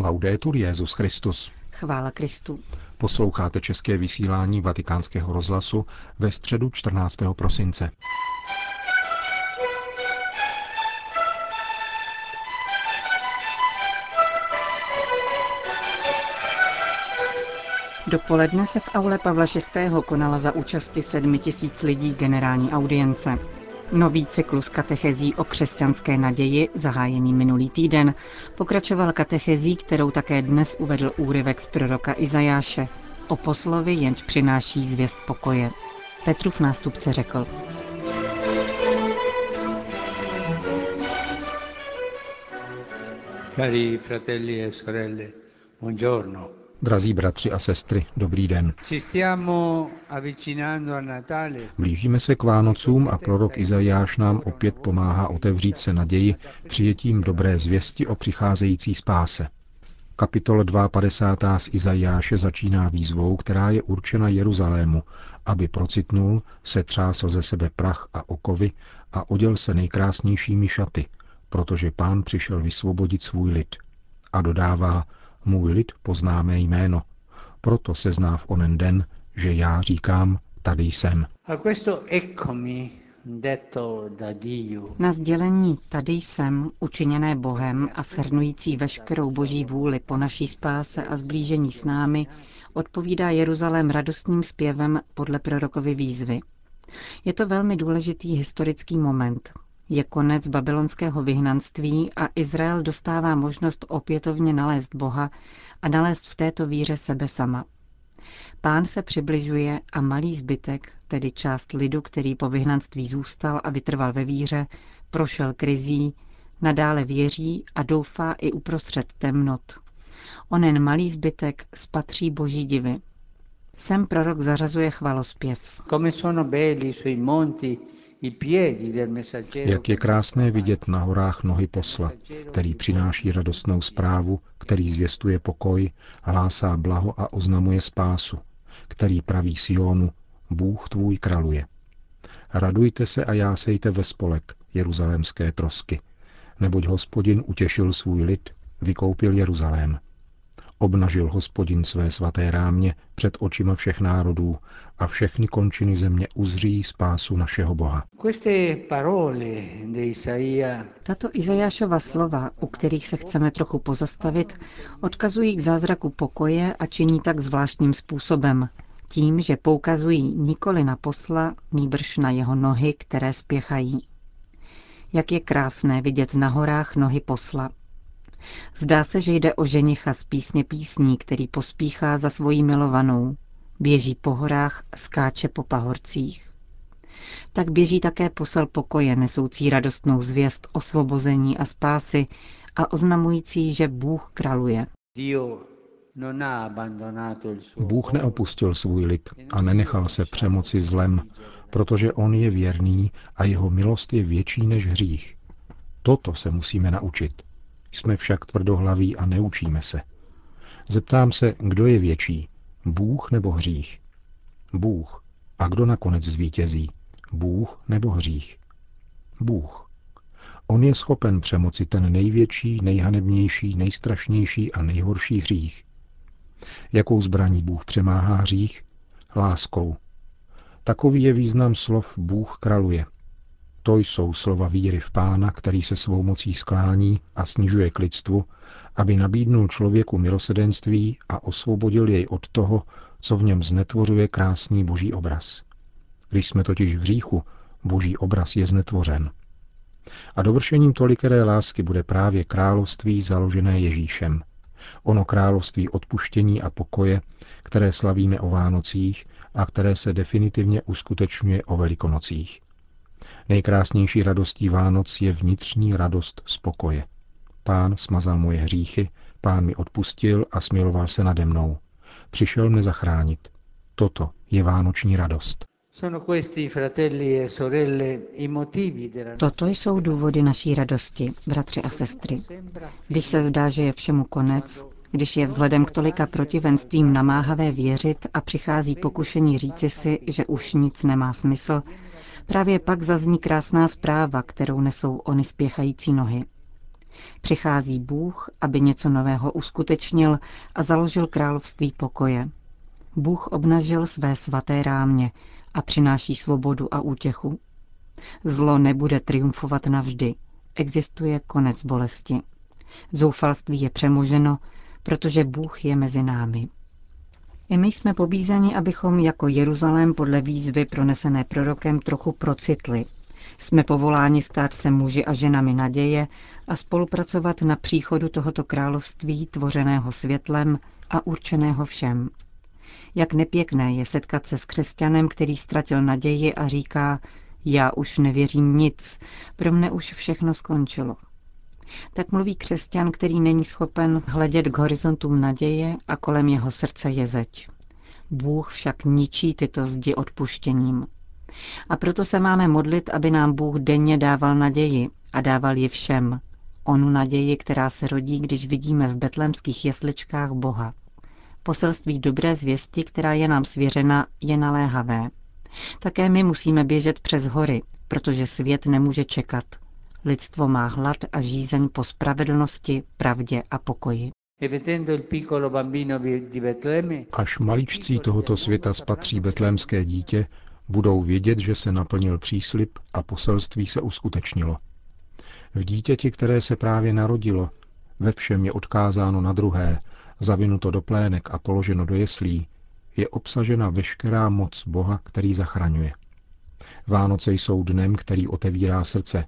Laudetur Jezus Christus. Chvála Kristu. Posloucháte české vysílání Vatikánského rozhlasu ve středu 14. prosince. Dopoledne se v aule Pavla VI. konala za účasti sedmi tisíc lidí generální audience. Nový cyklus katechezí o křesťanské naději, zahájený minulý týden, pokračoval katechezí, kterou také dnes uvedl úryvek z proroka Izajáše. O poslovi jenž přináší zvěst pokoje. Petrův nástupce řekl. Cari fratelli e sorelle, buongiorno. Drazí bratři a sestry, dobrý den. Blížíme se k Vánocům a prorok Izajáš nám opět pomáhá otevřít se naději přijetím dobré zvěsti o přicházející spáse. Kapitol 52. z Izajáše začíná výzvou, která je určena Jeruzalému, aby procitnul, setřásl ze sebe prach a okovy a oděl se nejkrásnějšími šaty, protože pán přišel vysvobodit svůj lid. A dodává, můj lid pozná mé jméno. Proto se zná v onen den, že já říkám, tady jsem. Na sdělení tady jsem, učiněné Bohem a shrnující veškerou boží vůli po naší spáse a zblížení s námi, odpovídá Jeruzalém radostným zpěvem podle prorokovy výzvy. Je to velmi důležitý historický moment, je konec babylonského vyhnanství a Izrael dostává možnost opětovně nalézt Boha a nalézt v této víře sebe sama. Pán se přibližuje a malý zbytek, tedy část lidu, který po vyhnanství zůstal a vytrval ve víře, prošel krizí, nadále věří a doufá i uprostřed temnot. Onen malý zbytek spatří boží divy. Sem prorok zařazuje chvalospěv. Come sono belli sui monti jak je krásné vidět na horách nohy posla, který přináší radostnou zprávu, který zvěstuje pokoj, hlásá blaho a oznamuje spásu, který praví Sionu, Bůh tvůj kraluje. Radujte se a jásejte ve spolek, jeruzalémské trosky, neboť hospodin utěšil svůj lid, vykoupil Jeruzalém. Obnažil hospodin své svaté rámě před očima všech národů a všechny končiny země uzří spásu našeho Boha. Tato Izajášova slova, u kterých se chceme trochu pozastavit, odkazují k zázraku pokoje a činí tak zvláštním způsobem, tím, že poukazují nikoli na posla, nýbrž na jeho nohy, které spěchají. Jak je krásné vidět na horách nohy posla, Zdá se, že jde o ženicha z písně písní, který pospíchá za svojí milovanou. Běží po horách, skáče po pahorcích. Tak běží také posel pokoje, nesoucí radostnou zvěst osvobození a spásy a oznamující, že Bůh kraluje. Bůh neopustil svůj lid a nenechal se přemoci zlem, protože On je věrný a jeho milost je větší než hřích. Toto se musíme naučit. Jsme však tvrdohlaví a neučíme se. Zeptám se, kdo je větší, Bůh nebo hřích? Bůh. A kdo nakonec zvítězí? Bůh nebo hřích? Bůh. On je schopen přemoci ten největší, nejhanebnější, nejstrašnější a nejhorší hřích. Jakou zbraní Bůh přemáhá hřích? Láskou. Takový je význam slov Bůh kraluje – to jsou slova víry v Pána, který se svou mocí sklání a snižuje k lidstvu, aby nabídnul člověku milosedenství a osvobodil jej od toho, co v něm znetvořuje krásný boží obraz. Když jsme totiž v říchu, boží obraz je znetvořen. A dovršením tolikeré lásky bude právě království založené Ježíšem. Ono království odpuštění a pokoje, které slavíme o Vánocích a které se definitivně uskutečňuje o Velikonocích. Nejkrásnější radostí Vánoc je vnitřní radost spokoje. Pán smazal moje hříchy, pán mi odpustil a smiloval se nade mnou. Přišel mne zachránit. Toto je vánoční radost. E Toto jsou důvody naší radosti, bratři a sestry. Když se zdá, že je všemu konec, když je vzhledem k tolika protivenstvím namáhavé věřit a přichází pokušení říci si, že už nic nemá smysl, Právě pak zazní krásná zpráva, kterou nesou ony spěchající nohy. Přichází Bůh, aby něco nového uskutečnil a založil království pokoje. Bůh obnažil své svaté rámě a přináší svobodu a útěchu. Zlo nebude triumfovat navždy. Existuje konec bolesti. Zoufalství je přemoženo, protože Bůh je mezi námi. I my jsme pobízeni, abychom jako Jeruzalém podle výzvy pronesené prorokem trochu procitli. Jsme povoláni stát se muži a ženami naděje a spolupracovat na příchodu tohoto království tvořeného světlem a určeného všem. Jak nepěkné je setkat se s křesťanem, který ztratil naději a říká, já už nevěřím nic, pro mne už všechno skončilo. Tak mluví křesťan, který není schopen hledět k horizontům naděje a kolem jeho srdce je zeď. Bůh však ničí tyto zdi odpuštěním. A proto se máme modlit, aby nám Bůh denně dával naději a dával ji všem. Onu naději, která se rodí, když vidíme v betlemských jesličkách Boha. Poselství dobré zvěsti, která je nám svěřena, je naléhavé. Také my musíme běžet přes hory, protože svět nemůže čekat. Lidstvo má hlad a žízeň po spravedlnosti, pravdě a pokoji. Až maličcí tohoto světa spatří betlémské dítě, budou vědět, že se naplnil příslip a poselství se uskutečnilo. V dítěti, které se právě narodilo, ve všem je odkázáno na druhé, zavinuto do plének a položeno do jeslí, je obsažena veškerá moc Boha, který zachraňuje. Vánoce jsou dnem, který otevírá srdce,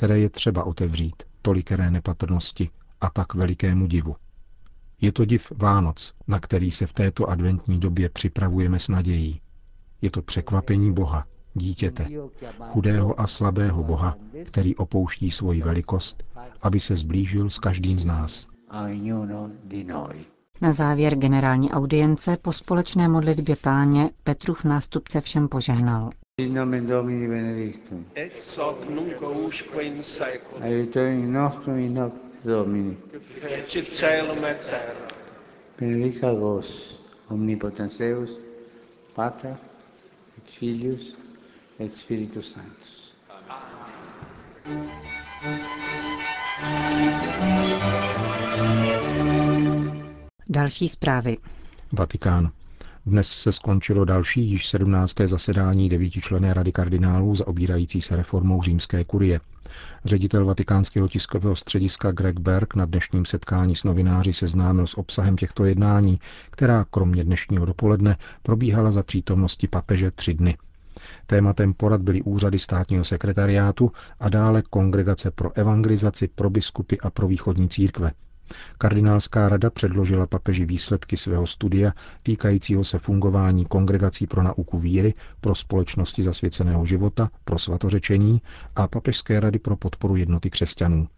které je třeba otevřít tolikeré nepatrnosti a tak velikému divu. Je to div Vánoc, na který se v této adventní době připravujeme s nadějí. Je to překvapení Boha, dítěte, chudého a slabého Boha, který opouští svoji velikost, aby se zblížil s každým z nás. Na závěr generální audience po společné modlitbě páně Petrův nástupce všem požehnal. In nomen Domini benedictum. Et soc nunc usque in seculum. Aiuterium nostrum in hoc Domini. Fecit caelum et terra. Benedica vos, omnipotens Deus, Pater, et Filius, et Spiritus Sanctus. Další zprávy. Vatikán. Dnes se skončilo další již 17. zasedání devítičlené rady kardinálů zaobírající se reformou římské kurie. Ředitel vatikánského tiskového střediska Greg Berg na dnešním setkání s novináři seznámil s obsahem těchto jednání, která kromě dnešního dopoledne probíhala za přítomnosti papeže tři dny. Tématem porad byly úřady státního sekretariátu a dále kongregace pro evangelizaci, pro biskupy a pro východní církve. Kardinálská rada předložila papeži výsledky svého studia týkajícího se fungování kongregací pro nauku víry, pro společnosti zasvěceného života, pro svatořečení a papežské rady pro podporu jednoty křesťanů.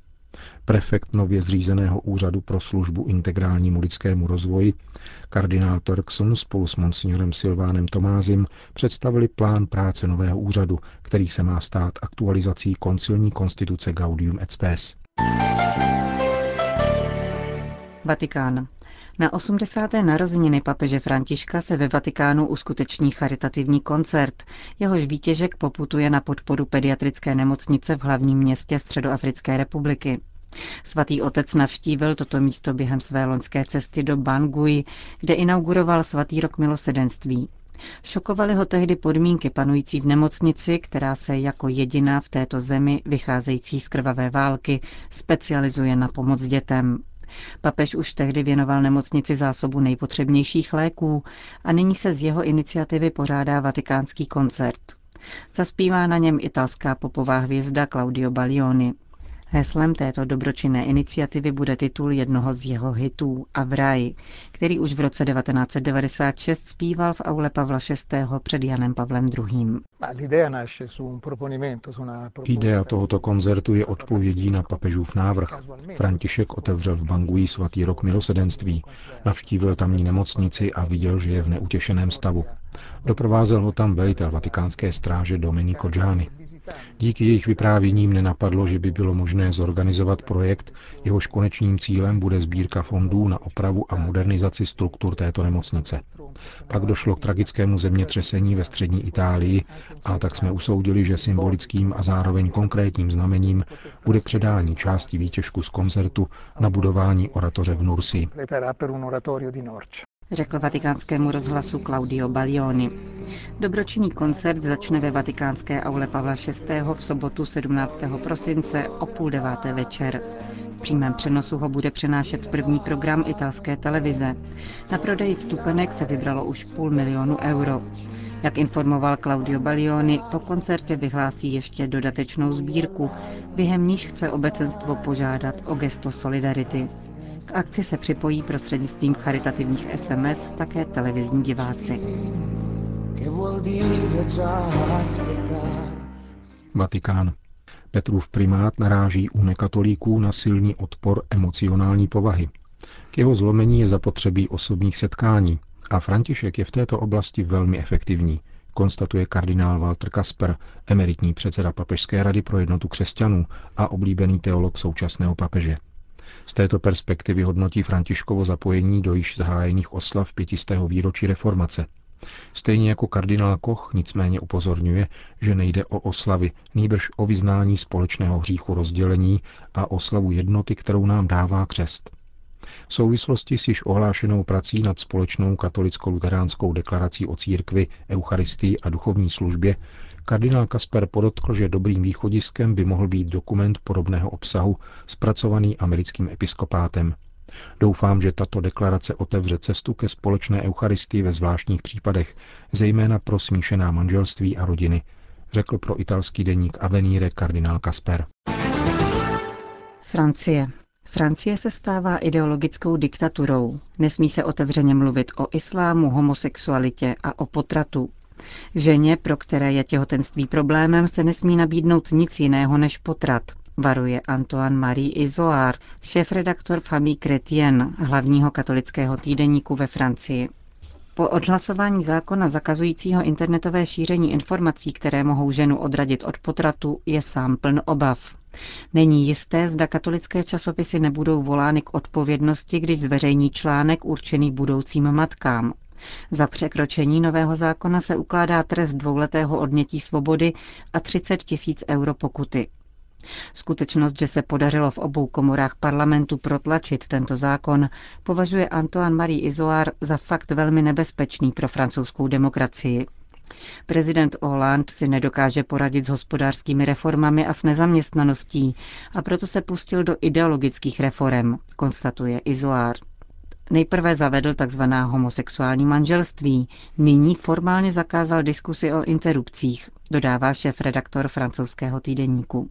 Prefekt nově zřízeného úřadu pro službu integrálnímu lidskému rozvoji, kardinál Turkson spolu s monsignorem Silvánem Tomázim představili plán práce nového úřadu, který se má stát aktualizací koncilní konstituce Gaudium et Spes. Vatikán. Na 80. narozeniny papeže Františka se ve Vatikánu uskuteční charitativní koncert. Jehož výtěžek poputuje na podporu pediatrické nemocnice v hlavním městě Středoafrické republiky. Svatý otec navštívil toto místo během své loňské cesty do Bangui, kde inauguroval svatý rok milosedenství. Šokovaly ho tehdy podmínky panující v nemocnici, která se jako jediná v této zemi, vycházející z krvavé války, specializuje na pomoc dětem. Papež už tehdy věnoval nemocnici zásobu nejpotřebnějších léků a nyní se z jeho iniciativy pořádá vatikánský koncert. Zaspívá na něm italská popová hvězda Claudio Baglioni. Heslem této dobročinné iniciativy bude titul jednoho z jeho hitů Avraj, který už v roce 1996 zpíval v aule Pavla VI. před Janem Pavlem II. Idea tohoto koncertu je odpovědí na papežův návrh. František otevřel v Bangui svatý rok milosedenství, navštívil tamní nemocnici a viděl, že je v neutěšeném stavu. Doprovázel ho tam velitel vatikánské stráže Domenico Gianni. Díky jejich vyprávěním nenapadlo, že by bylo možné zorganizovat projekt, jehož konečným cílem bude sbírka fondů na opravu a modernizaci struktur této nemocnice. Pak došlo k tragickému zemětřesení ve střední Itálii a tak jsme usoudili, že symbolickým a zároveň konkrétním znamením bude předání části výtěžku z koncertu na budování oratoře v Nursi řekl vatikánskému rozhlasu Claudio Baglioni. Dobročinný koncert začne ve vatikánské aule Pavla VI. v sobotu 17. prosince o půl deváté večer. V přímém přenosu ho bude přenášet první program italské televize. Na prodeji vstupenek se vybralo už půl milionu euro. Jak informoval Claudio Baglioni, po koncertě vyhlásí ještě dodatečnou sbírku, během níž chce obecenstvo požádat o gesto solidarity. Akci se připojí prostřednictvím charitativních SMS také televizní diváci. Vatikán. Petrův primát naráží u nekatolíků na silný odpor emocionální povahy. K jeho zlomení je zapotřebí osobních setkání a František je v této oblasti velmi efektivní, konstatuje kardinál Walter Kasper, emeritní předseda Papežské rady pro jednotu křesťanů a oblíbený teolog současného papeže. Z této perspektivy hodnotí Františkovo zapojení do již zahájených oslav pětistého výročí reformace. Stejně jako kardinál Koch nicméně upozorňuje, že nejde o oslavy, nýbrž o vyznání společného hříchu rozdělení a oslavu jednoty, kterou nám dává křest. V souvislosti s již ohlášenou prací nad společnou katolicko-luteránskou deklarací o církvi, eucharistii a duchovní službě Kardinál Kasper podotkl, že dobrým východiskem by mohl být dokument podobného obsahu, zpracovaný americkým episkopátem. Doufám, že tato deklarace otevře cestu ke společné eucharistii ve zvláštních případech, zejména pro smíšená manželství a rodiny, řekl pro italský deník Avenire kardinál Kasper. Francie. Francie se stává ideologickou diktaturou. Nesmí se otevřeně mluvit o islámu, homosexualitě a o potratu, Ženě, pro které je těhotenství problémem, se nesmí nabídnout nic jiného než potrat, varuje Antoine Marie Izoard, šéf-redaktor Famille Chrétien, hlavního katolického týdeníku ve Francii. Po odhlasování zákona zakazujícího internetové šíření informací, které mohou ženu odradit od potratu, je sám pln obav. Není jisté, zda katolické časopisy nebudou volány k odpovědnosti, když zveřejní článek určený budoucím matkám, za překročení nového zákona se ukládá trest dvouletého odnětí svobody a 30 tisíc euro pokuty. Skutečnost, že se podařilo v obou komorách parlamentu protlačit tento zákon, považuje Antoine Marie Izoard za fakt velmi nebezpečný pro francouzskou demokracii. Prezident Hollande si nedokáže poradit s hospodářskými reformami a s nezaměstnaností a proto se pustil do ideologických reform, konstatuje Izoard. Nejprve zavedl tzv. homosexuální manželství, nyní formálně zakázal diskusy o interrupcích, dodává šéf-redaktor francouzského týdeníku.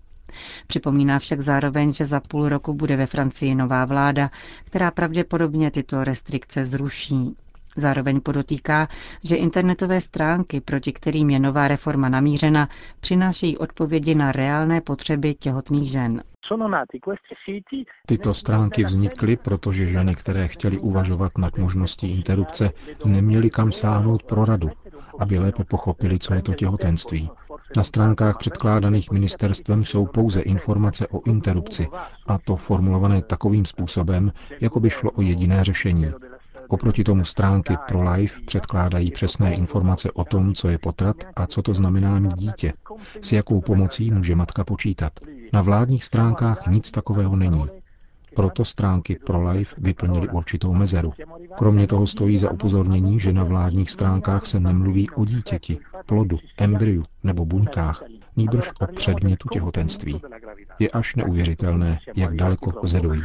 Připomíná však zároveň, že za půl roku bude ve Francii nová vláda, která pravděpodobně tyto restrikce zruší. Zároveň podotýká, že internetové stránky, proti kterým je nová reforma namířena, přinášejí odpovědi na reálné potřeby těhotných žen. Tyto stránky vznikly, protože ženy, které chtěly uvažovat nad možností interrupce, neměly kam sáhnout pro radu, aby lépe pochopili, co je to těhotenství. Na stránkách předkládaných ministerstvem jsou pouze informace o interrupci, a to formulované takovým způsobem, jako by šlo o jediné řešení. Oproti tomu stránky pro Life předkládají přesné informace o tom, co je potrat a co to znamená mít dítě, s jakou pomocí může matka počítat. Na vládních stránkách nic takového není. Proto stránky ProLife vyplnily určitou mezeru. Kromě toho stojí za upozornění, že na vládních stránkách se nemluví o dítěti, plodu, embryu nebo buňkách, nýbrž o předmětu těhotenství. Je až neuvěřitelné, jak daleko lze dojít.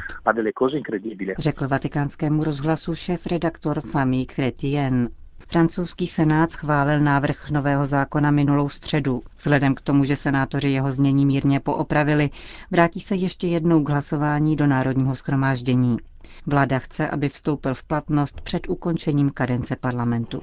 Řekl vatikánskému rozhlasu šéf-redaktor Famille Chrétien. Francouzský senát schválil návrh nového zákona minulou středu. Vzhledem k tomu, že senátoři jeho znění mírně poopravili, vrátí se ještě jednou k hlasování do Národního schromáždění. Vláda chce, aby vstoupil v platnost před ukončením kadence parlamentu.